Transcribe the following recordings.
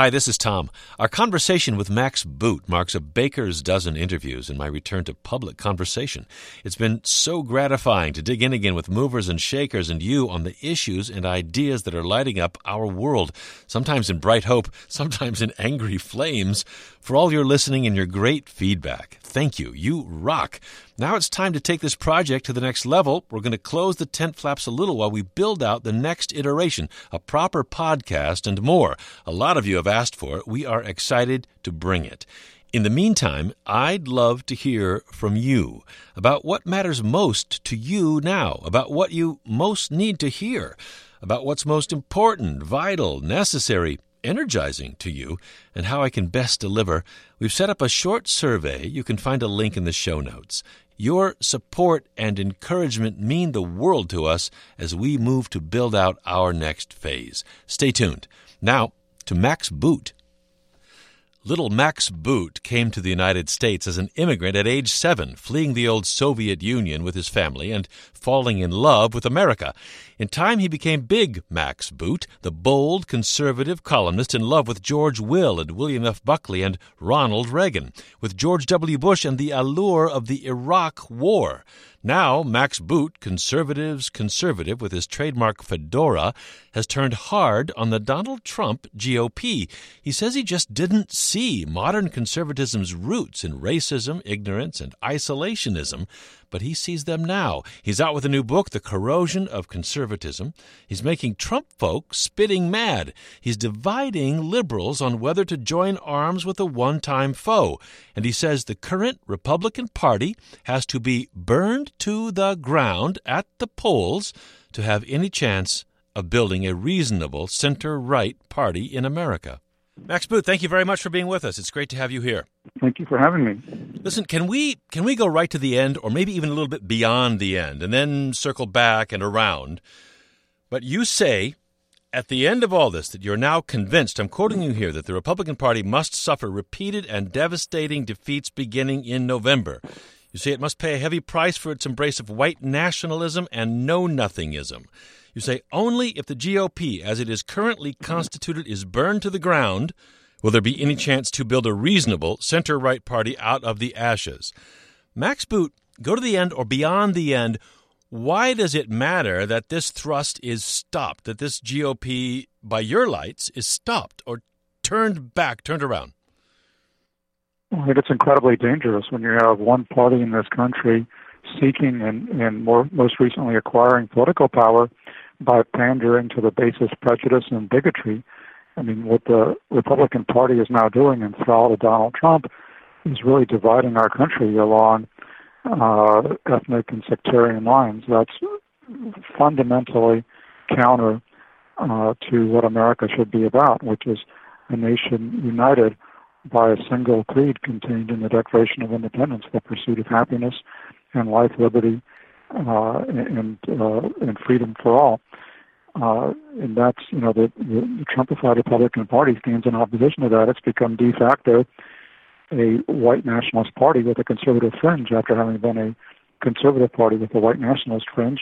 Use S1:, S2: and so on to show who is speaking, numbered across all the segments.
S1: Hi, this is Tom. Our conversation with Max Boot marks a baker's dozen interviews in my return to public conversation. It's been so gratifying to dig in again with movers and shakers and you on the issues and ideas that are lighting up our world, sometimes in bright hope, sometimes in angry flames. For all your listening and your great feedback, thank you. You rock. Now it's time to take this project to the next level. We're going to close the tent flaps a little while we build out the next iteration, a proper podcast and more. A lot of you have asked for it. We are excited to bring it. In the meantime, I'd love to hear from you about what matters most to you now, about what you most need to hear, about what's most important, vital, necessary, energizing to you, and how I can best deliver. We've set up a short survey. You can find a link in the show notes. Your support and encouragement mean the world to us as we move to build out our next phase. Stay tuned. Now, to Max Boot. Little Max Boot came to the United States as an immigrant at age seven, fleeing the old Soviet Union with his family and falling in love with America. In time, he became Big Max Boot, the bold, conservative columnist in love with George Will and William F. Buckley and Ronald Reagan, with George W. Bush and the allure of the Iraq War. Now, Max Boot, conservative's conservative with his trademark fedora, has turned hard on the Donald Trump GOP. He says he just didn't see modern conservatism's roots in racism, ignorance, and isolationism, but he sees them now. He's out with a new book, The Corrosion of Conservatism. He's making Trump folk spitting mad. He's dividing liberals on whether to join arms with a one time foe. And he says the current Republican Party has to be burned to the ground at the polls to have any chance of building a reasonable center right party in America. Max Boot, thank you very much for being with us. It's great to have you here.
S2: Thank you for having me.
S1: Listen, can we can we go right to the end or maybe even a little bit beyond the end and then circle back and around? But you say at the end of all this that you're now convinced, I'm quoting you here, that the Republican Party must suffer repeated and devastating defeats beginning in November. You say it must pay a heavy price for its embrace of white nationalism and know nothingism. You say only if the GOP, as it is currently constituted, is burned to the ground will there be any chance to build a reasonable center right party out of the ashes. Max Boot, go to the end or beyond the end. Why does it matter that this thrust is stopped, that this GOP, by your lights, is stopped or turned back, turned around?
S2: I think it's incredibly dangerous when you have one party in this country seeking and, and more most recently acquiring political power by pandering to the basest prejudice and bigotry. I mean, what the Republican Party is now doing in thrall to Donald Trump is really dividing our country along uh, ethnic and sectarian lines. That's fundamentally counter uh, to what America should be about, which is a nation united by a single creed contained in the Declaration of Independence, the pursuit of happiness and life, liberty, uh, and uh, and freedom for all. Uh, and that's you know the, the, Trumpified Republican Party stands in opposition to that. It's become de facto a white nationalist party with a conservative fringe after having been a conservative party with a white nationalist fringe.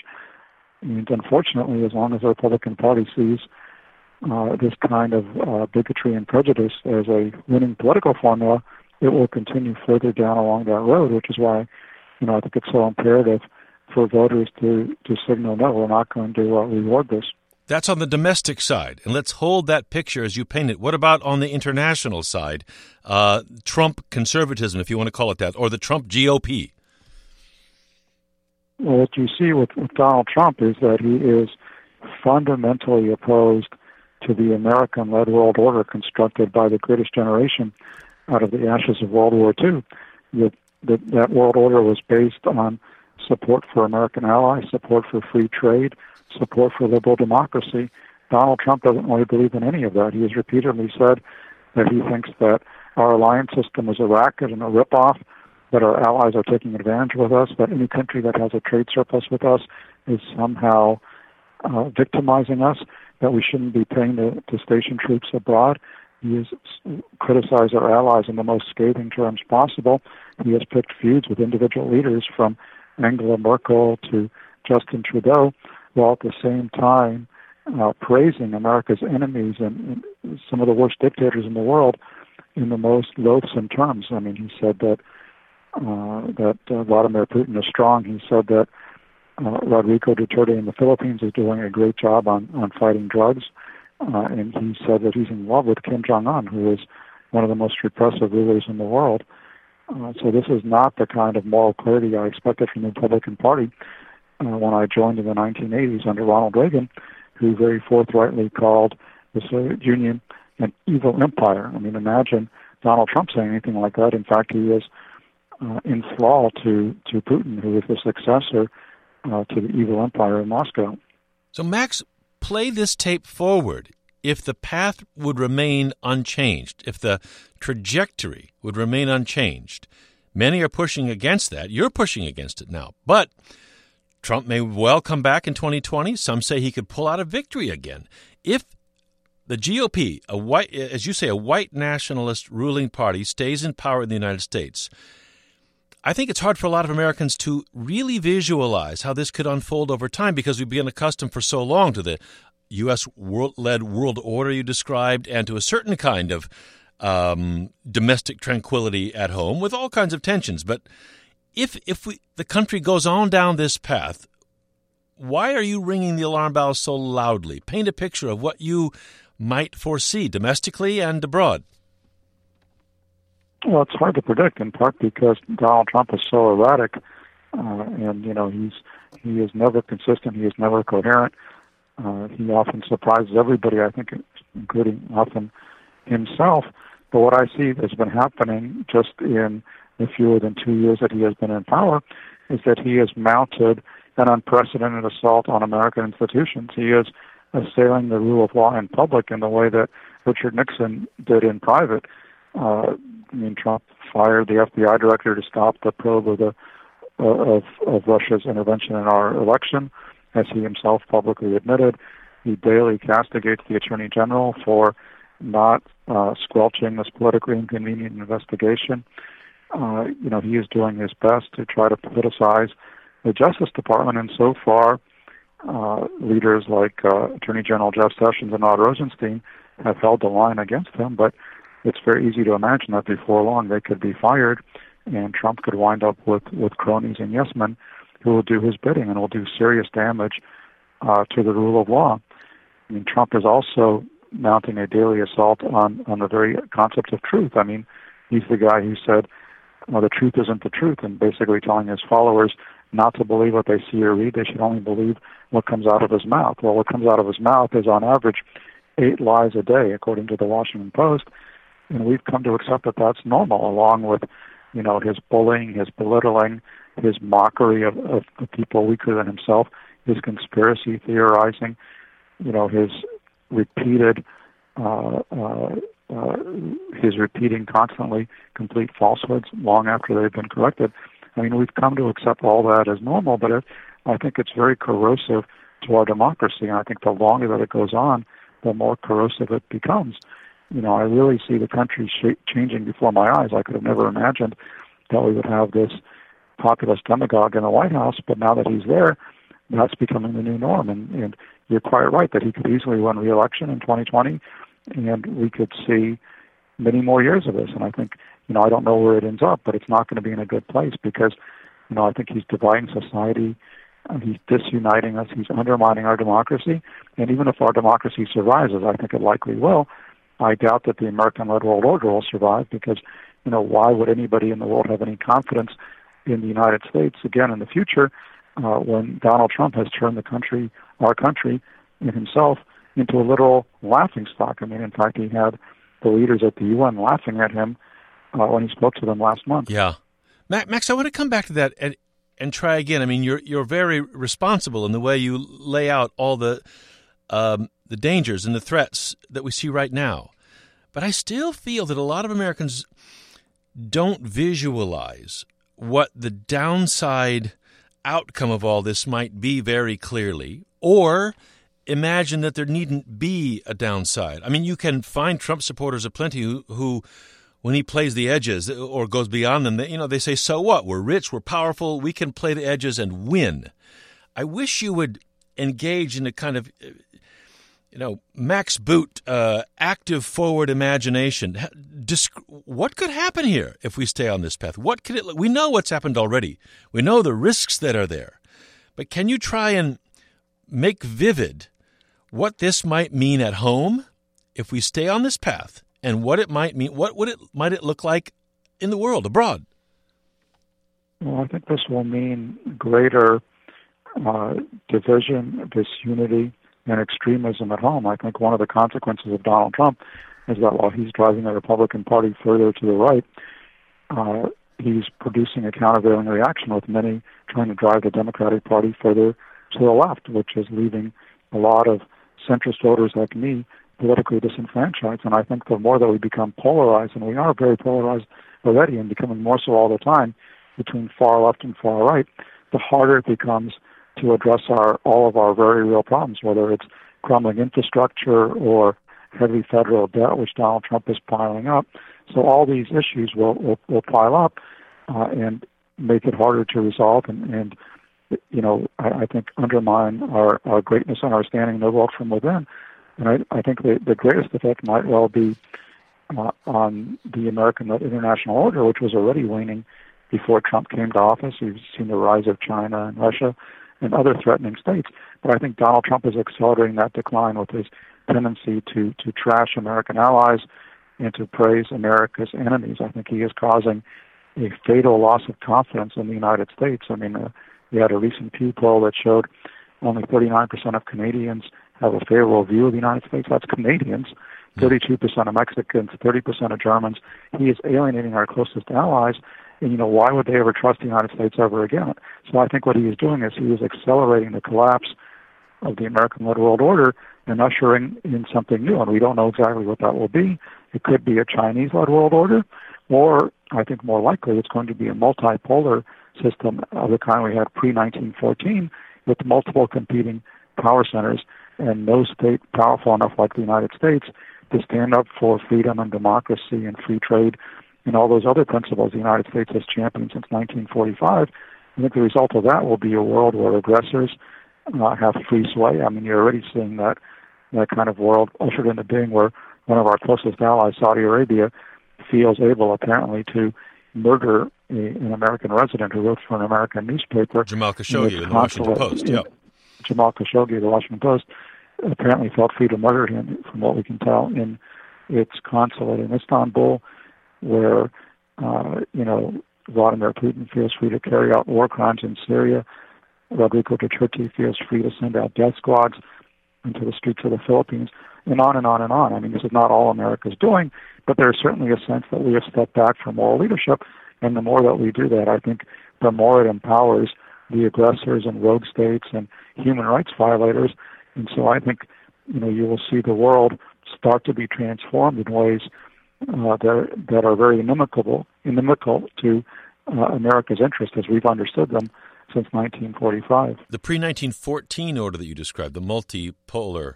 S2: And unfortunately, as long as the Republican Party sees uh, this kind of uh, bigotry and prejudice as a winning political formula, it will continue further down along that road, which is why, you know, I think it's so imperative for voters to, to signal, no, we're not going to uh, reward this.
S1: That's on the domestic side. And let's hold that picture as you paint it. What about on the international side? Uh, Trump conservatism, if you want to call it that, or the Trump GOP?
S2: Well, what you see with, with Donald Trump is that he is fundamentally opposed to the American led world order constructed by the greatest generation out of the ashes of World War II. The, that world order was based on support for American allies, support for free trade, support for liberal democracy. Donald Trump doesn't really believe in any of that. He has repeatedly said that he thinks that our alliance system is a racket and a ripoff, that our allies are taking advantage with us, that any country that has a trade surplus with us is somehow uh, victimizing us, that we shouldn't be paying to, to station troops abroad. He has criticized our allies in the most scathing terms possible. He has picked feuds with individual leaders from Angela Merkel to Justin Trudeau, while at the same time uh, praising America's enemies and, and some of the worst dictators in the world in the most loathsome terms. I mean, he said that uh, that uh, Vladimir Putin is strong. He said that uh, Rodrigo Duterte in the Philippines is doing a great job on on fighting drugs, uh, and he said that he's in love with Kim Jong Un, who is one of the most repressive rulers in the world. Uh, so this is not the kind of moral clarity I expected from the Republican Party uh, when I joined in the 1980s under Ronald Reagan, who very forthrightly called the Soviet Union an evil empire. I mean, imagine Donald Trump saying anything like that. In fact, he is uh, in thrall to, to Putin, who is the successor uh, to the evil empire in Moscow.
S1: So, Max, play this tape forward. If the path would remain unchanged, if the trajectory would remain unchanged, many are pushing against that. You're pushing against it now. But Trump may well come back in 2020. Some say he could pull out a victory again. If the GOP, a white, as you say, a white nationalist ruling party, stays in power in the United States, I think it's hard for a lot of Americans to really visualize how this could unfold over time because we've been accustomed for so long to the U.S. World led world order you described and to a certain kind of um, domestic tranquility at home with all kinds of tensions. But if if we, the country goes on down this path, why are you ringing the alarm bells so loudly? Paint a picture of what you might foresee domestically and abroad.
S2: Well, it's hard to predict, in part because Donald Trump is so erratic, uh, and you know he's he is never consistent. He is never coherent. Uh, he often surprises everybody. I think, including often himself. But what I see has been happening just in the fewer than two years that he has been in power is that he has mounted an unprecedented assault on American institutions. He is assailing the rule of law in public in the way that Richard Nixon did in private. Uh, I mean, Trump fired the FBI director to stop the probe of the uh, of of Russia's intervention in our election, as he himself publicly admitted. He daily castigates the attorney general for not uh, squelching this politically inconvenient investigation. Uh, you know, he is doing his best to try to politicize the Justice Department, and so far, uh, leaders like uh, Attorney General Jeff Sessions and Rod Rosenstein have held the line against him. But it's very easy to imagine that before long they could be fired, and Trump could wind up with with cronies and yes men who will do his bidding and will do serious damage uh, to the rule of law. I mean, Trump is also mounting a daily assault on on the very concept of truth. I mean, he's the guy who said, well, "The truth isn't the truth," and basically telling his followers not to believe what they see or read. They should only believe what comes out of his mouth. Well, what comes out of his mouth is on average eight lies a day, according to the Washington Post and we've come to accept that that's normal, along with, you know, his bullying, his belittling, his mockery of, of, of people weaker than himself, his conspiracy theorizing, you know, his repeated, uh, uh, uh, his repeating constantly complete falsehoods long after they've been corrected. I mean, we've come to accept all that as normal, but it, I think it's very corrosive to our democracy, and I think the longer that it goes on, the more corrosive it becomes you know, I really see the country sh- changing before my eyes. I could have never imagined that we would have this populist demagogue in the White House, but now that he's there, that's becoming the new norm. And, and you're quite right that he could easily win re-election in 2020, and we could see many more years of this. And I think, you know, I don't know where it ends up, but it's not going to be in a good place because, you know, I think he's dividing society. Uh, he's disuniting us. He's undermining our democracy. And even if our democracy survives, as I think it likely will, I doubt that the American-led world order will survive because, you know, why would anybody in the world have any confidence in the United States again in the future uh, when Donald Trump has turned the country, our country, and himself into a literal laughing stock? I mean, in fact, he had the leaders at the UN laughing at him uh, when he spoke to them last month.
S1: Yeah, Max, I want to come back to that and and try again. I mean, you're you're very responsible in the way you lay out all the um, the dangers and the threats that we see right now. But I still feel that a lot of Americans don't visualize what the downside outcome of all this might be very clearly, or imagine that there needn't be a downside. I mean, you can find Trump supporters aplenty who, who when he plays the edges or goes beyond them, they, you know, they say, "So what? We're rich, we're powerful, we can play the edges and win." I wish you would engage in a kind of You know, Max Boot, uh, active forward imagination. what could happen here if we stay on this path? What could it? We know what's happened already. We know the risks that are there, but can you try and make vivid what this might mean at home if we stay on this path, and what it might mean? What would it might it look like in the world abroad?
S2: Well, I think this will mean greater uh, division, disunity, and extremism at home. I think one of the consequences of Donald Trump is that while he's driving the Republican Party further to the right, uh, he's producing a countervailing reaction with many trying to drive the Democratic Party further to the left, which is leaving a lot of centrist voters like me politically disenfranchised. And I think the more that we become polarized, and we are very polarized already and becoming more so all the time between far left and far right, the harder it becomes to address our all of our very real problems, whether it's crumbling infrastructure or heavy federal debt, which Donald Trump is piling up. So all these issues will will, will pile up uh, and make it harder to resolve, and, and you know I, I think undermine our, our greatness and our standing in the world from within. And I, I think the, the greatest effect might well be uh, on the American international order, which was already waning before Trump came to office. We've seen the rise of China and Russia and other threatening states. But I think Donald Trump is accelerating that decline with his tendency to, to trash American allies and to praise America's enemies. I think he is causing a fatal loss of confidence in the United States. I mean, uh, we had a recent Pew poll that showed only 39% of Canadians have a favorable view of the United States. That's Canadians. 32% of Mexicans, 30% of Germans. He is alienating our closest allies. And, you know, why would they ever trust the United States ever again? So I think what he is doing is he is accelerating the collapse of the American-led world order and ushering in something new. And we don't know exactly what that will be. It could be a Chinese-led world order, or I think more likely it's going to be a multipolar system of the kind we had pre-1914 with multiple competing power centers and no state powerful enough like the United States to stand up for freedom and democracy and free trade and all those other principles the United States has championed since 1945. I think the result of that will be a world where aggressors uh, have free sway. I mean, you're already seeing that that kind of world ushered into being where one of our closest allies, Saudi Arabia, feels able apparently to murder a, an American resident who wrote for an American newspaper.
S1: Jamal Khashoggi in the Washington Post. Yeah.
S2: Jamal Khashoggi of the Washington Post apparently felt free to murder him, from what we can tell, in its consulate in Istanbul, where uh, you know Vladimir Putin feels free to carry out war crimes in Syria. Rodrigo Duterte feels free to send out death squads into the streets of the Philippines, and on and on and on. I mean, this is not all America's doing, but there's certainly a sense that we have stepped back from moral leadership, and the more that we do that, I think the more it empowers the aggressors and rogue states and human rights violators. And so I think, you know, you will see the world start to be transformed in ways uh, that that are very inimical, inimical to uh, America's interests as we've understood them since 1945.
S1: The pre 1914 order that you described, the multipolar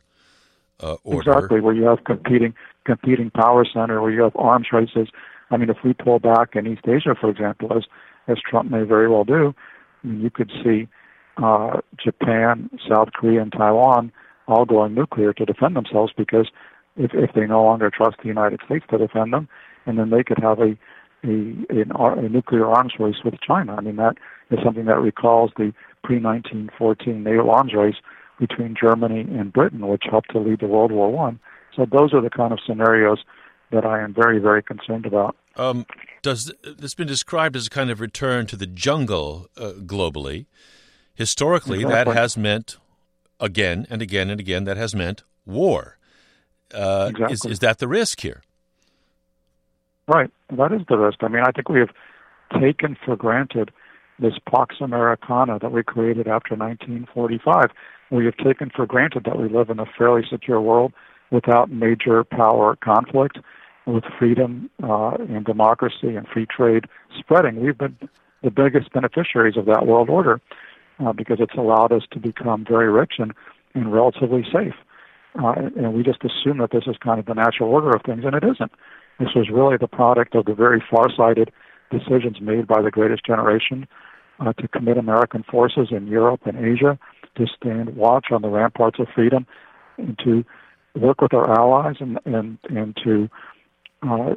S1: uh, order,
S2: exactly, where you have competing competing power center, where you have arms races. I mean, if we pull back in East Asia, for example, as as Trump may very well do, I mean, you could see uh, Japan, South Korea, and Taiwan all going nuclear to defend themselves because if, if they no longer trust the United States to defend them, and then they could have a a, a, a nuclear arms race with China. I mean, that is something that recalls the pre-1914 naval arms race between Germany and Britain, which helped to lead to World War One. So those are the kind of scenarios that I am very, very concerned about.
S1: Um, does this been described as a kind of return to the jungle uh, globally? Historically, exactly. that has meant again and again and again that has meant war. Uh, exactly. is, is that the risk here?
S2: Right, that is the risk. I mean, I think we have taken for granted this Pax Americana that we created after 1945. We have taken for granted that we live in a fairly secure world without major power conflict with freedom uh, and democracy and free trade spreading. We've been the biggest beneficiaries of that world order uh, because it's allowed us to become very rich and, and relatively safe. Uh, and we just assume that this is kind of the natural order of things, and it isn't. This was really the product of the very far-sighted decisions made by the greatest generation uh, to commit American forces in Europe and Asia to stand watch on the ramparts of freedom and to work with our allies and and and to uh,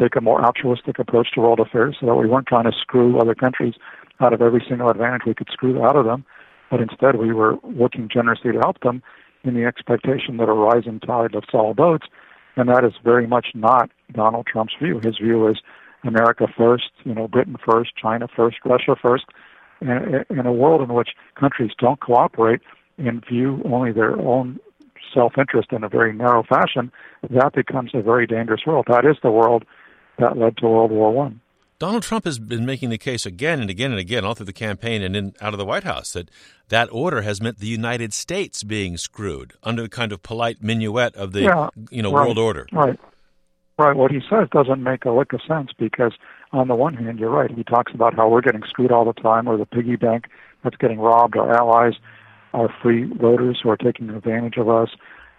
S2: take a more altruistic approach to world affairs, so that we weren't trying to screw other countries out of every single advantage we could screw out of them, but instead we were working generously to help them in the expectation that a rising tide lifts all boats, and that is very much not Donald Trump's view. His view is America first, you know, Britain first, China first, Russia first, and in a world in which countries don't cooperate and view only their own self-interest in a very narrow fashion, that becomes a very dangerous world. That is the world that led to World War One.
S1: Donald Trump has been making the case again and again and again, all through the campaign and in, out of the White House, that that order has meant the United States being screwed under the kind of polite minuet of the
S2: yeah,
S1: you know
S2: right,
S1: world order.
S2: Right, right. What he says doesn't make a lick of sense because, on the one hand, you're right. He talks about how we're getting screwed all the time, or the piggy bank that's getting robbed. Our allies are free voters who are taking advantage of us.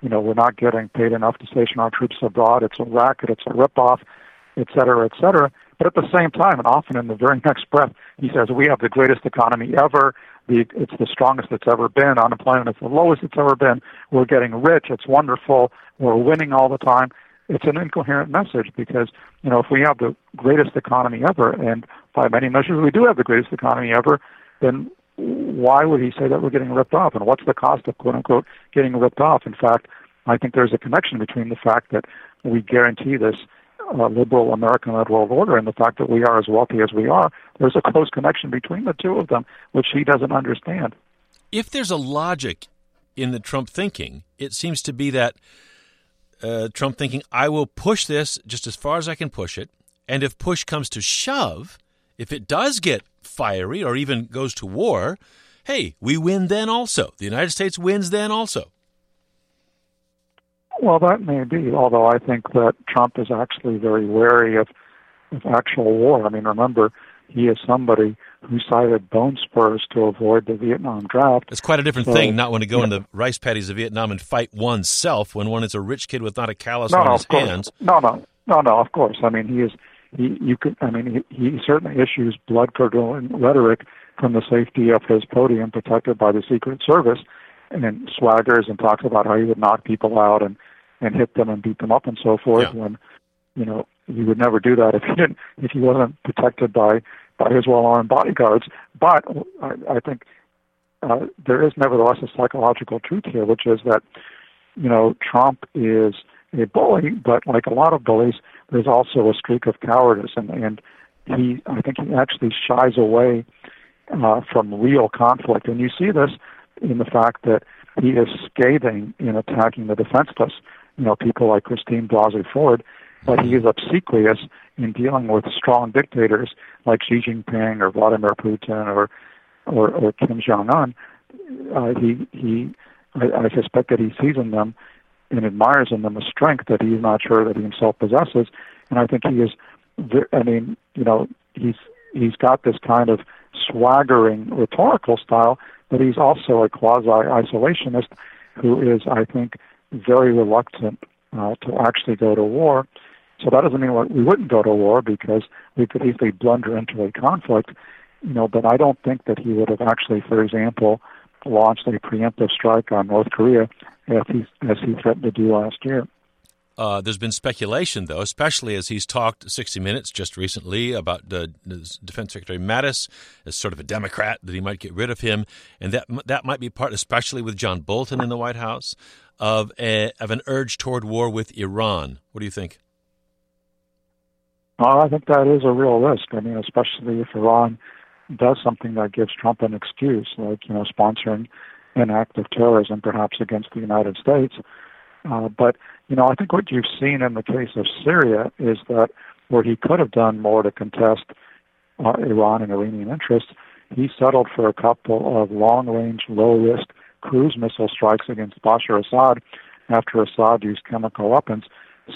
S2: You know, we're not getting paid enough to station our troops abroad. It's a racket. It's a ripoff, et cetera, et cetera. But at the same time, and often in the very next breath, he says, We have the greatest economy ever. The, it's the strongest it's ever been. Unemployment is the lowest it's ever been. We're getting rich. It's wonderful. We're winning all the time. It's an incoherent message because, you know, if we have the greatest economy ever, and by many measures we do have the greatest economy ever, then why would he say that we're getting ripped off? And what's the cost of quote unquote getting ripped off? In fact, I think there's a connection between the fact that we guarantee this uh, liberal American led world order and the fact that we are as wealthy as we are. There's a close connection between the two of them, which he doesn't understand.
S1: If there's a logic in the Trump thinking, it seems to be that uh, Trump thinking, I will push this just as far as I can push it. And if push comes to shove, if it does get fiery or even goes to war, hey, we win then also. The United States wins then also.
S2: Well, that may be, although I think that Trump is actually very wary of, of actual war. I mean, remember, he is somebody who cited bone spurs to avoid the Vietnam draft.
S1: It's quite a different so, thing not want to go yeah. in the rice paddies of Vietnam and fight oneself when one is a rich kid with not a callus
S2: no,
S1: on
S2: no,
S1: his
S2: hands. No, no, no, no. Of course. I mean, he is he, you could, I mean, he, he certainly issues blood curdling rhetoric from the safety of his podium, protected by the Secret Service, and then swaggers and talks about how he would knock people out and and hit them and beat them up and so forth. Yeah. When you know he would never do that if he didn't if he wasn't protected by by his well-armed bodyguards. But I, I think uh, there is nevertheless a psychological truth here, which is that you know Trump is a bully, but like a lot of bullies, there's also a streak of cowardice, and and he I think he actually shies away uh, from real conflict, and you see this in the fact that he is scathing in attacking the defenseless, you know, people like Christine Blasey Ford, but he is obsequious in dealing with strong dictators like Xi Jinping or Vladimir Putin or or, or Kim Jong Un. Uh, he he I, I suspect that he sees in them and admires in them a strength that he's not sure that he himself possesses. And I think he is, I mean, you know, he's he's got this kind of swaggering rhetorical style, but he's also a quasi isolationist who is, I think, very reluctant uh, to actually go to war. So that doesn't mean we wouldn't go to war because we could easily blunder into a conflict, you know. But I don't think that he would have actually, for example, launched a preemptive strike on North Korea as he, as he threatened to do last year.
S1: Uh, there's been speculation, though, especially as he's talked 60 Minutes just recently about the, Defense Secretary Mattis as sort of a Democrat, that he might get rid of him. And that that might be part, especially with John Bolton in the White House, of, a, of an urge toward war with Iran. What do you think?
S2: Well, I think that is a real risk. I mean, especially if Iran does something that gives Trump an excuse, like, you know, sponsoring an act of terrorism, perhaps against the United States. Uh, but, you know, I think what you've seen in the case of Syria is that where he could have done more to contest uh, Iran and Iranian interests, he settled for a couple of long range, low risk cruise missile strikes against Bashar Assad after Assad used chemical weapons.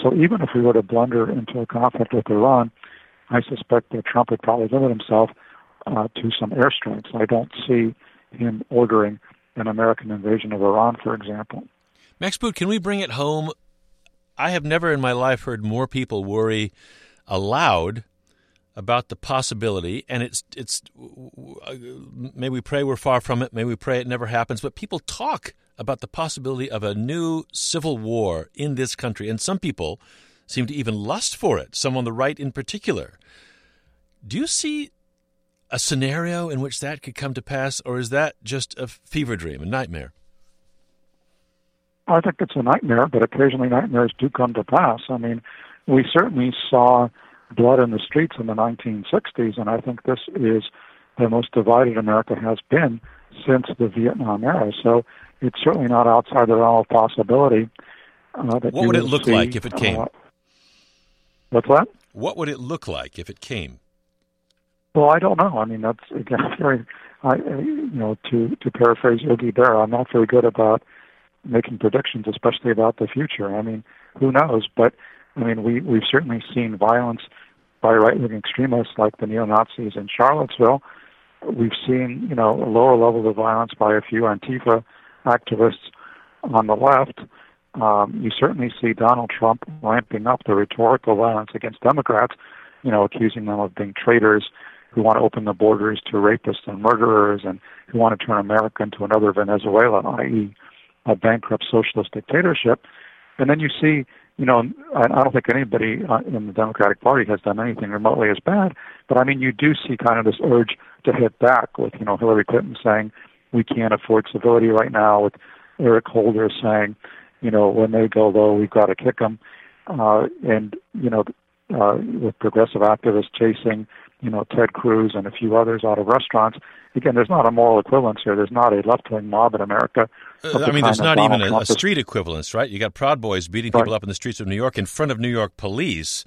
S2: So even if we were to blunder into a conflict with Iran, I suspect that Trump would probably limit himself uh, to some airstrikes. I don't see him ordering an American invasion of Iran, for example.
S1: Max Boot, can we bring it home? I have never in my life heard more people worry aloud about the possibility, and it's it's uh, may we pray we're far from it, may we pray it never happens, but people talk about the possibility of a new civil war in this country, and some people seem to even lust for it. Some on the right, in particular. Do you see a scenario in which that could come to pass, or is that just a fever dream, a nightmare?
S2: I think it's a nightmare, but occasionally nightmares do come to pass. I mean, we certainly saw blood in the streets in the 1960s, and I think this is the most divided America has been since the Vietnam era. So it's certainly not outside the realm of possibility.
S1: Uh, that what would it look
S2: see,
S1: like if it came? Uh,
S2: what's that?
S1: What would it look like if it came?
S2: Well, I don't know. I mean, that's again very, I, you know, to to paraphrase Yogi Berra, I'm not very good about making predictions, especially about the future. I mean, who knows? But I mean, we we've certainly seen violence by right-wing extremists like the neo-Nazis in Charlottesville. We've seen, you know, a lower level of violence by a few Antifa activists on the left. Um, you certainly see Donald Trump ramping up the rhetorical violence against Democrats, you know, accusing them of being traitors who want to open the borders to rapists and murderers and who want to turn America into another Venezuela, i.e., a bankrupt socialist dictatorship. And then you see, you know, I don't think anybody uh, in the Democratic Party has done anything remotely as bad, but I mean, you do see kind of this urge to hit back with, you know, Hillary Clinton saying, we can't afford civility right now, with Eric Holder saying, you know, when they go low, we've got to kick them. Uh, and, you know, uh, with progressive activists chasing you know, Ted Cruz and a few others out of restaurants. Again, there's not a moral equivalence here. There's not a left-wing mob in America.
S1: Uh, I mean, there's not even a, a, street equivalence, right? You got Proud Boys beating people up in the streets of New York in front of New York police.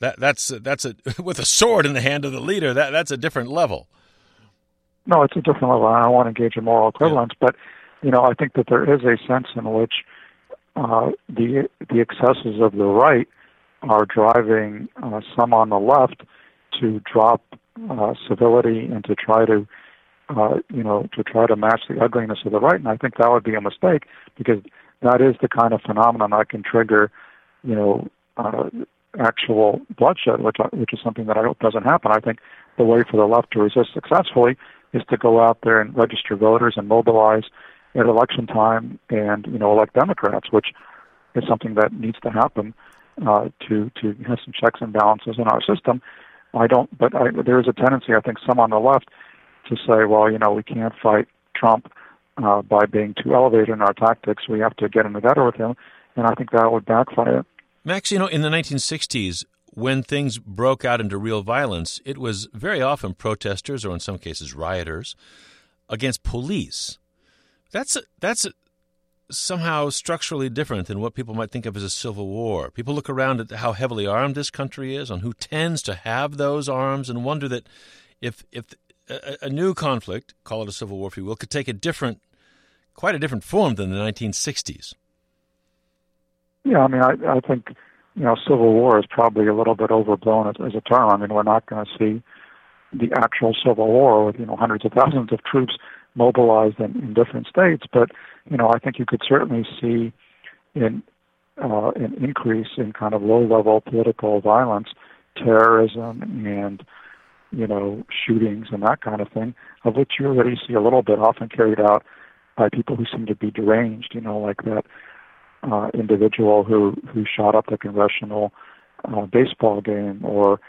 S1: That that's that's a with a sword in the hand of the leader. That that's a different level.
S2: No, it's a different level. I don't want to engage in moral equivalence, yeah. but you know, I think that there is a sense in which uh, the the excesses of the right are driving uh, some on the left to drop uh, civility and to try to, uh, you know, to try to match the ugliness of the right. And I think that would be a mistake because that is the kind of phenomenon that can trigger, you know, uh, actual bloodshed, which which is something that I hope doesn't happen. I think the way for the left to resist successfully is to go out there and register voters and mobilize at election time and you know elect Democrats, which is something that needs to happen uh, to to have some checks and balances in our system. I don't, but I, there is a tendency, I think, some on the left to say, well, you know, we can't fight Trump uh, by being too elevated in our tactics. We have to get in the gutter with him, and I think that would backfire.
S1: Max, you know, in the 1960s, when things broke out into real violence, it was very often protesters, or in some cases rioters, against police. That's a, that's a, somehow structurally different than what people might think of as a civil war. People look around at how heavily armed this country is, on who tends to have those arms, and wonder that if if a, a new conflict, call it a civil war if you will, could take a different, quite a different form than the 1960s.
S2: Yeah, I mean, I, I think you know, civil war is probably a little bit overblown as, as a term. I mean, we're not going to see the actual civil war with you know hundreds of thousands of troops mobilized in, in different states, but you know, I think you could certainly see in uh, an increase in kind of low-level political violence, terrorism, and you know, shootings and that kind of thing, of which you already see a little bit, often carried out by people who seem to be deranged. You know, like that uh, individual who who shot up the congressional uh, baseball game, or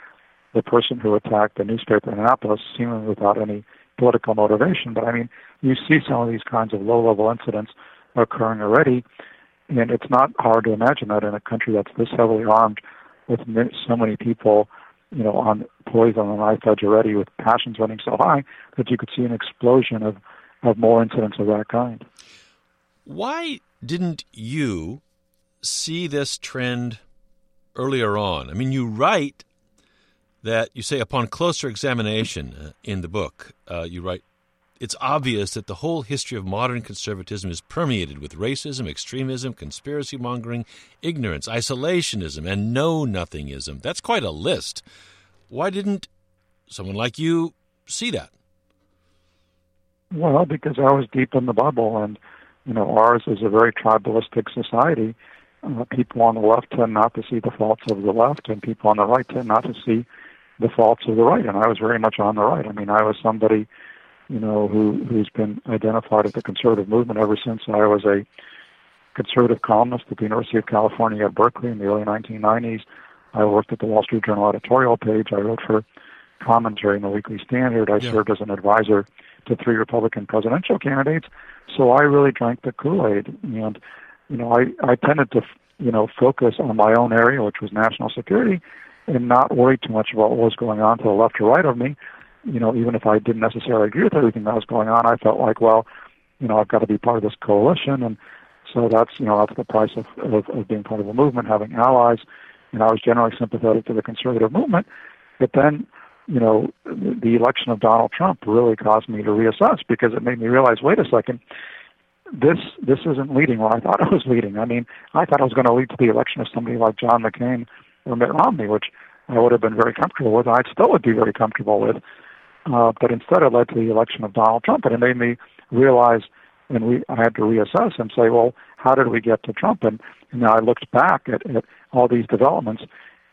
S2: the person who attacked the newspaper in Annapolis, seemingly without any political motivation. But I mean, you see some of these kinds of low-level incidents occurring already, and it's not hard to imagine that in a country that's this heavily armed, with so many people, you know, on poised on the knife edge already, with passions running so high, that you could see an explosion of of more incidents of that kind.
S1: Why didn't you see this trend earlier on? I mean, you write that you say upon closer examination uh, in the book, uh, you write, it's obvious that the whole history of modern conservatism is permeated with racism, extremism, conspiracy mongering, ignorance, isolationism, and know nothingism. That's quite a list. Why didn't someone like you see that?
S2: Well, because I was deep in the bubble, and you know, ours is a very tribalistic society. Uh, people on the left tend not to see the faults of the left, and people on the right tend not to see the faults of the right, and I was very much on the right. I mean, I was somebody, you know, who who's been identified as the conservative movement ever since I was a conservative columnist at the University of California at Berkeley in the early 1990s. I worked at the Wall Street Journal editorial page. I wrote for commentary in the Weekly Standard. I yeah. served as an advisor to three Republican presidential candidates. So I really drank the Kool-Aid, and you know, I I tended to you know focus on my own area, which was national security, and not worry too much about what was going on to the left or right of me. You know, even if I didn't necessarily agree with everything that was going on, I felt like, well, you know, I've got to be part of this coalition, and so that's you know that's the price of, of, of being part of a movement, having allies. And I was generally sympathetic to the conservative movement, but then you know the election of Donald Trump really caused me to reassess because it made me realize, wait a second, this this isn't leading where I thought it was leading. I mean, I thought it was going to lead to the election of somebody like John McCain or Mitt Romney, which I would have been very comfortable with. I still would be very comfortable with. Uh, but instead, it led to the election of Donald Trump, and it made me realize, and we I had to reassess and say, well, how did we get to Trump? And, and I looked back at, at all these developments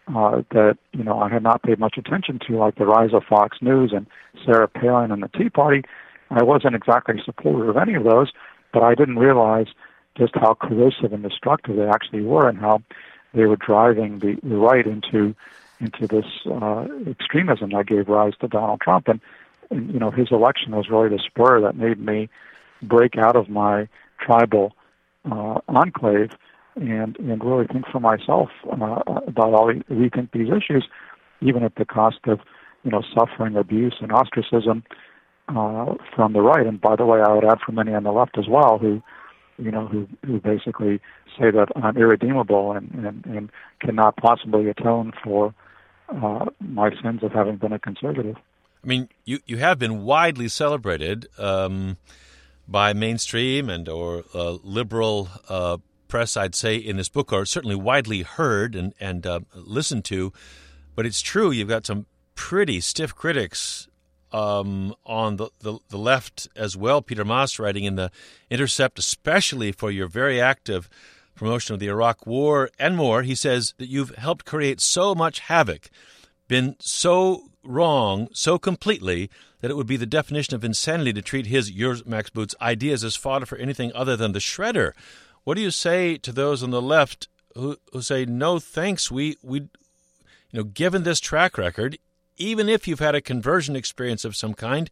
S2: uh, that you know I had not paid much attention to, like the rise of Fox News and Sarah Palin and the Tea Party. I wasn't exactly a supporter of any of those, but I didn't realize just how corrosive and destructive they actually were, and how they were driving the, the right into into this uh, extremism that gave rise to Donald Trump. And, and you know, his election was really the spur that made me break out of my tribal uh, enclave and and really think for myself uh, about all the, rethink these issues, even at the cost of you know suffering, abuse, and ostracism uh, from the right. And by the way, I would add for many on the left as well who you know, who who basically say that I'm irredeemable and and, and cannot possibly atone for uh, my sins of having been a conservative.
S1: I mean, you you have been widely celebrated um, by mainstream and or uh, liberal uh, press, I'd say, in this book, or certainly widely heard and and uh, listened to. But it's true, you've got some pretty stiff critics um, on the, the, the, left as well. Peter Maass writing in the Intercept, especially for your very active promotion of the Iraq War and more. He says that you've helped create so much havoc, been so wrong so completely that it would be the definition of insanity to treat his, yours, Max Boot's ideas as fodder for anything other than the shredder. What do you say to those on the left who, who say, no thanks, we, we, you know, given this track record, even if you've had a conversion experience of some kind,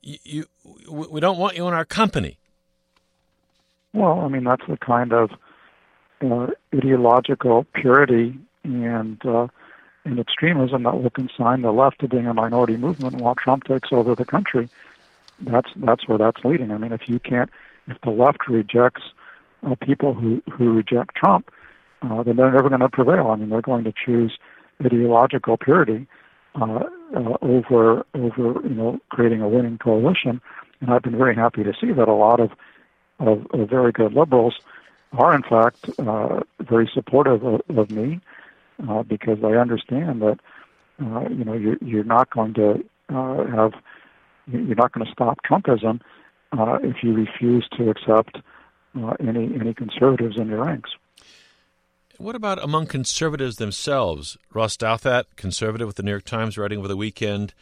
S1: you, you we don't want you in our company.
S2: Well, I mean that's the kind of uh, ideological purity and uh, and extremism that will consign the left to being a minority movement while Trump takes over the country. That's that's where that's leading. I mean, if you can't, if the left rejects uh, people who who reject Trump, uh, then they're never going to prevail. I mean, they're going to choose ideological purity uh, uh, over over you know creating a winning coalition. And I've been very happy to see that a lot of of, of very good liberals are in fact uh, very supportive of, of me uh, because they understand that uh, you know you're, you're not going to uh, have you're not going to stop Trumpism uh, if you refuse to accept uh, any any conservatives in your ranks.
S1: What about among conservatives themselves? Ross Douthat, conservative with the New York Times, writing over the weekend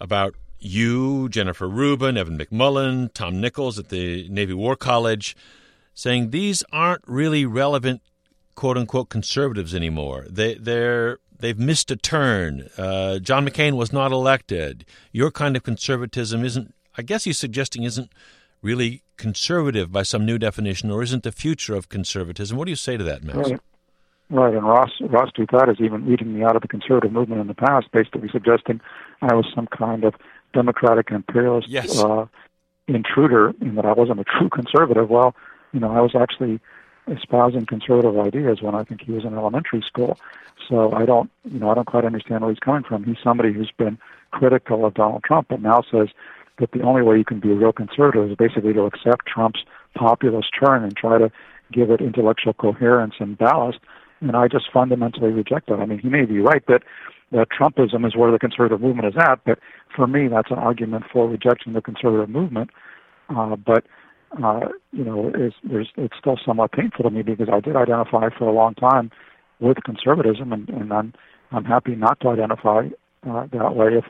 S1: about you, Jennifer Rubin, Evan McMullin, Tom Nichols at the Navy War College, saying these aren't really relevant quote unquote conservatives anymore. They they're they've missed a turn. Uh, John McCain was not elected. Your kind of conservatism isn't I guess he's suggesting isn't really conservative by some new definition or isn't the future of conservatism. What do you say to that, Max?
S2: Right. And Ross Ross Douthat has even eaten me out of the conservative movement in the past, basically suggesting I was some kind of democratic imperialist
S1: yes.
S2: uh, intruder, and that I wasn't a true conservative. Well, you know, I was actually espousing conservative ideas when I think he was in elementary school. So I don't, you know, I don't quite understand where he's coming from. He's somebody who's been critical of Donald Trump, but now says that the only way you can be a real conservative is basically to accept Trump's populist turn and try to give it intellectual coherence and ballast and I just fundamentally reject that. I mean, he may be right that that Trumpism is where the conservative movement is at, but for me, that's an argument for rejecting the conservative movement. Uh, but uh, you know, there's it's still somewhat painful to me because I did identify for a long time with conservatism, and, and I'm I'm happy not to identify uh, that way if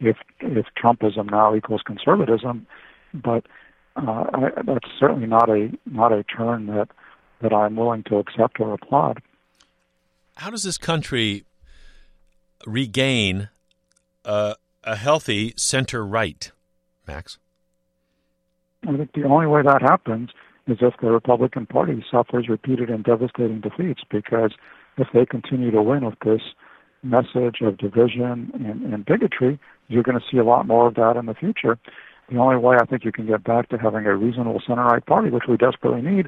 S2: if if Trumpism now equals conservatism, but uh, I, that's certainly not a not a turn that that I'm willing to accept or applaud.
S1: How does this country regain a, a healthy center right, Max?
S2: I think the only way that happens is if the Republican Party suffers repeated and devastating defeats, because if they continue to win with this message of division and, and bigotry, you're going to see a lot more of that in the future. The only way I think you can get back to having a reasonable center right party, which we desperately need,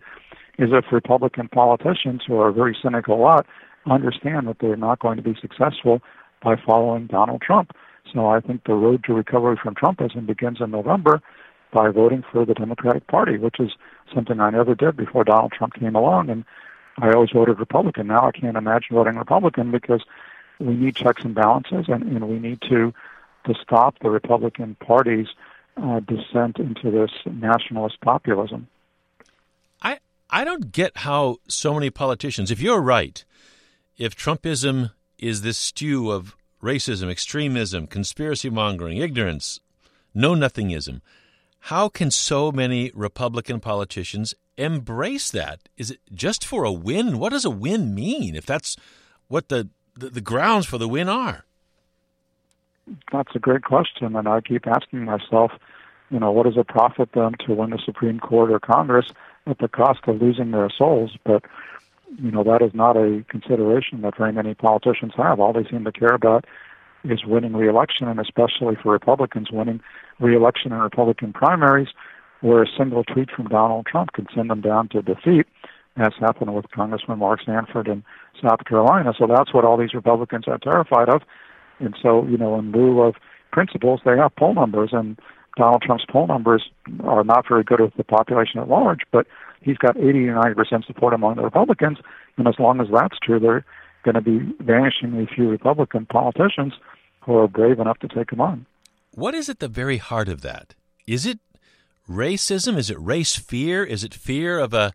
S2: is if Republican politicians who are a very cynical lot understand that they're not going to be successful by following Donald Trump. So I think the road to recovery from Trumpism begins in November by voting for the Democratic Party, which is something I never did before Donald Trump came along. And I always voted Republican. Now I can't imagine voting Republican because we need checks and balances, and, and we need to to stop the Republican Party's uh, descent into this nationalist populism.
S1: I don't get how so many politicians, if you're right, if Trumpism is this stew of racism, extremism, conspiracy mongering, ignorance, know nothingism, how can so many Republican politicians embrace that? Is it just for a win? What does a win mean if that's what the, the, the grounds for the win are?
S2: That's a great question, and I keep asking myself, you know, what does it profit them to win the Supreme Court or Congress at the cost of losing their souls? But you know, that is not a consideration that very many politicians have. All they seem to care about is winning reelection, and especially for Republicans, winning reelection in Republican primaries, where a single tweet from Donald Trump can send them down to defeat, as happened with Congressman Mark Sanford in South Carolina. So that's what all these Republicans are terrified of. And so, you know, in lieu of principles, they have poll numbers, and Donald Trump's poll numbers are not very good with the population at large, but he's got 80 to 90 percent support among the Republicans, and as long as that's true, there are going to be vanishingly few Republican politicians who are brave enough to take him on.
S1: What is at the very heart of that? Is it racism? Is it race fear? Is it fear of a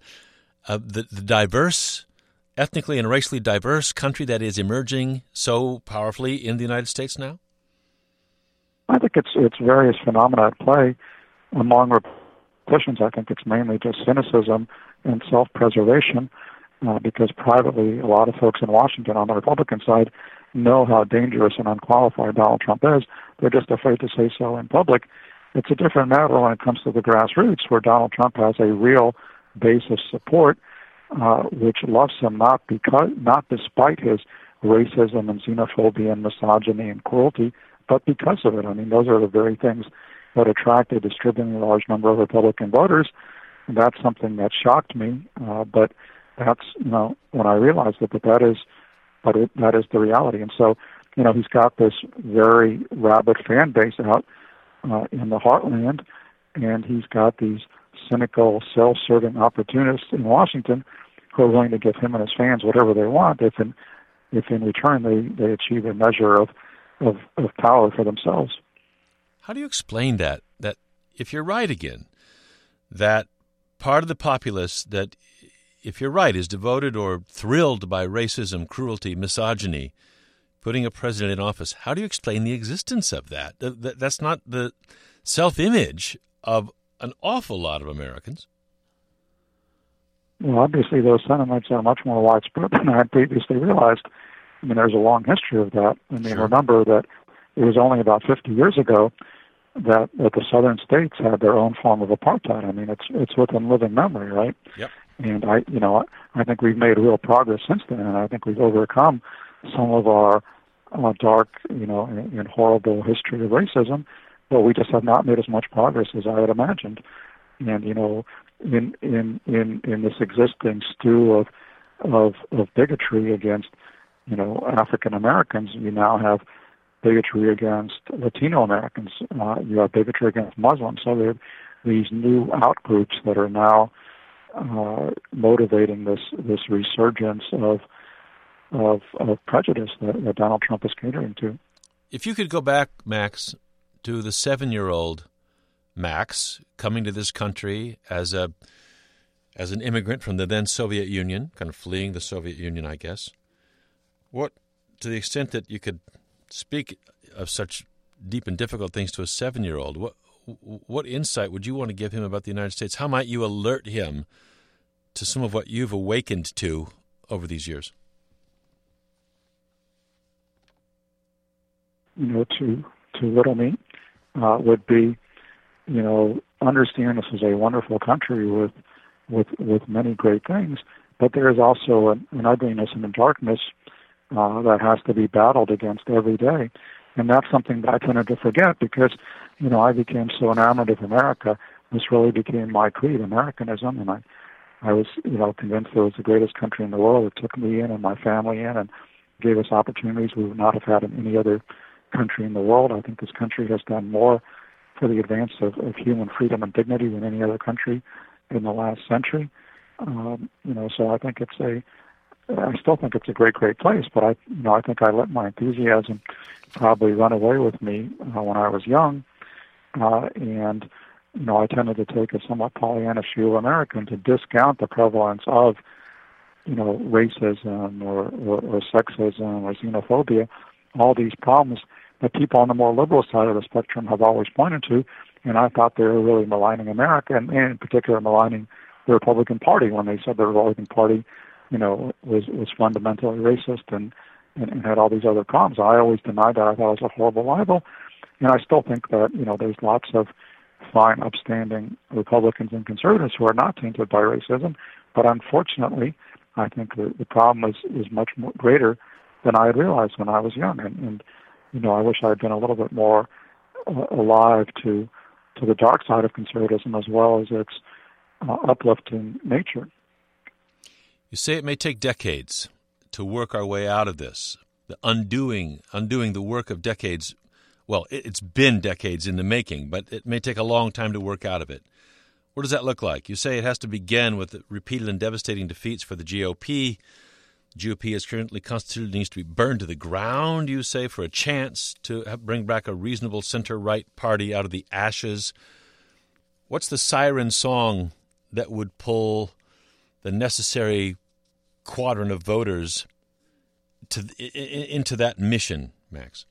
S1: of the, the diverse, ethnically and racially diverse country that is emerging so powerfully in the United States now?
S2: I think it's it's various phenomena at play among politicians. I think it's mainly just cynicism and self-preservation, uh, because privately, a lot of folks in Washington on the Republican side know how dangerous and unqualified Donald Trump is. They're just afraid to say so in public. It's a different matter when it comes to the grassroots, where Donald Trump has a real base of support, uh, which loves him not because, not despite his racism and xenophobia and misogyny and cruelty, but because of it. I mean, those are the very things that attracted a disturbingly large number of Republican voters. And that's something that shocked me. Uh, but that's you know when I realized that, that that is, but it, that is the reality. And so, you know, he's got this very rabid fan base out uh, in the heartland, and he's got these cynical, self-serving opportunists in Washington who are willing to give him and his fans whatever they want if in if in return they they achieve a measure of of, of power for themselves.
S1: How do you explain that? That if you're right again, that part of the populace that, if you're right, is devoted or thrilled by racism, cruelty, misogyny, putting a president in office, how do you explain the existence of that? That's not the self image of an awful lot of Americans.
S2: Well, obviously, those sentiments are much more widespread than I previously realized. I mean, there's a long history of that. I mean, sure. remember that it was only about 50 years ago that, that the southern states had their own form of apartheid. I mean, it's it's within living memory, right?
S1: Yep.
S2: And I, you know, I think we've made real progress since then, and I think we've overcome some of our uh, dark, you know, and, and horrible history of racism, but we just have not made as much progress as I had imagined. And you know, in in in in this existing stew of of of bigotry against, you know, African Americans, you now have bigotry against Latino Americans. Uh, you have bigotry against Muslims. So there are these new outgroups that are now uh, motivating this this resurgence of of, of prejudice that, that Donald Trump is catering to.
S1: If you could go back, Max, to the seven-year-old Max coming to this country as a as an immigrant from the then Soviet Union, kind of fleeing the Soviet Union, I guess. What, to the extent that you could Speak of such deep and difficult things to a seven year old. What, what insight would you want to give him about the United States? How might you alert him to some of what you've awakened to over these years?
S2: You know, to to little me uh, would be, you know, understand this is a wonderful country with with with many great things, but there is also an, an ugliness and a darkness uh, that has to be battled against every day. And that's something that I tended to forget because, you know, I became so enamored of America. This really became my creed, Americanism, and I, I was, you know, convinced it was the greatest country in the world. It took me in and my family in and gave us opportunities we would not have had in any other country in the world. I think this country has done more for the advance of, of human freedom and dignity than any other country in the last century. Um, you know, so I think it's a I still think it's a great, great place, but I, you know, I think I let my enthusiasm probably run away with me uh, when I was young, uh, and you know, I tended to take a somewhat Pollyannish view of America and to discount the prevalence of, you know, racism or, or, or sexism or xenophobia, all these problems that people on the more liberal side of the spectrum have always pointed to, and I thought they were really maligning America, and, and in particular maligning the Republican Party when they said the Republican Party you know, was was fundamentally racist and, and, and had all these other problems. I always denied that. I thought it was a horrible libel, and I still think that you know there's lots of fine, upstanding Republicans and conservatives who are not tainted by racism, but unfortunately, I think the, the problem is is much more greater than I had realized when I was young, and, and you know, I wish I had been a little bit more uh, alive to to the dark side of conservatism as well as its uh, uplifting nature.
S1: You say it may take decades to work our way out of this, the undoing, undoing the work of decades. Well, it's been decades in the making, but it may take a long time to work out of it. What does that look like? You say it has to begin with repeated and devastating defeats for the GOP. GOP is currently constituted needs to be burned to the ground, you say, for a chance to bring back a reasonable center right party out of the ashes. What's the siren song that would pull the necessary quadrant of voters to into that mission, Max?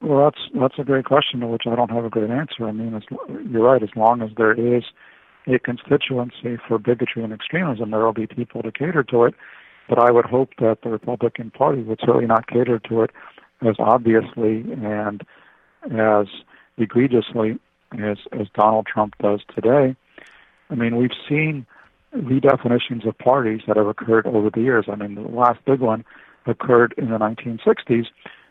S2: Well, that's that's a great question to which I don't have a great answer. I mean, you're right. As long as there is a constituency for bigotry and extremism, there will be people to cater to it. But I would hope that the Republican Party would certainly not cater to it as obviously and as egregiously as as Donald Trump does today. I mean, we've seen redefinitions of parties that have occurred over the years. I mean, the last big one occurred in the 1960s,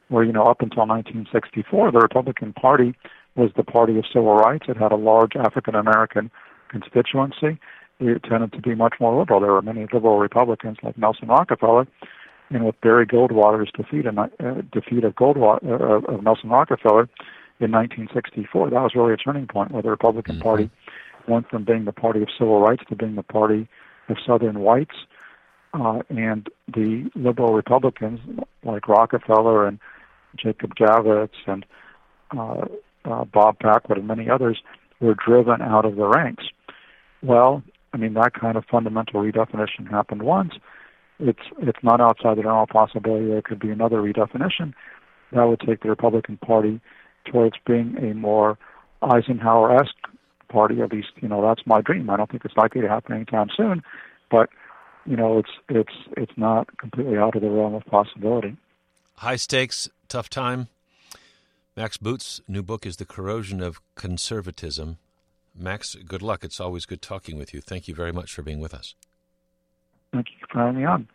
S2: where, you know, up until 1964, the Republican Party was the party of civil rights. It had a large African American constituency. It tended to be much more liberal. There were many liberal Republicans like Nelson Rockefeller, and with Barry Goldwater's defeat, and uh, defeat of Goldwater uh, of Nelson Rockefeller in 1964, that was really a turning point where the Republican mm-hmm. Party went from being the party of civil rights to being the party of Southern whites. Uh, and the liberal Republicans like Rockefeller and Jacob Javits and uh, uh, Bob Packwood and many others were driven out of the ranks. Well, I mean that kind of fundamental redefinition happened once. It's it's not outside the of possibility there could be another redefinition that would take the Republican Party towards being a more Eisenhower-esque party. At least, you know, that's my dream. I don't think it's likely to happen anytime soon, but you know, it's it's it's not completely out of the realm of possibility.
S1: High stakes, tough time. Max Boot's new book is The Corrosion of Conservatism. Max, good luck. It's always good talking with you. Thank you very much for being with us.
S2: Thank you for having me on.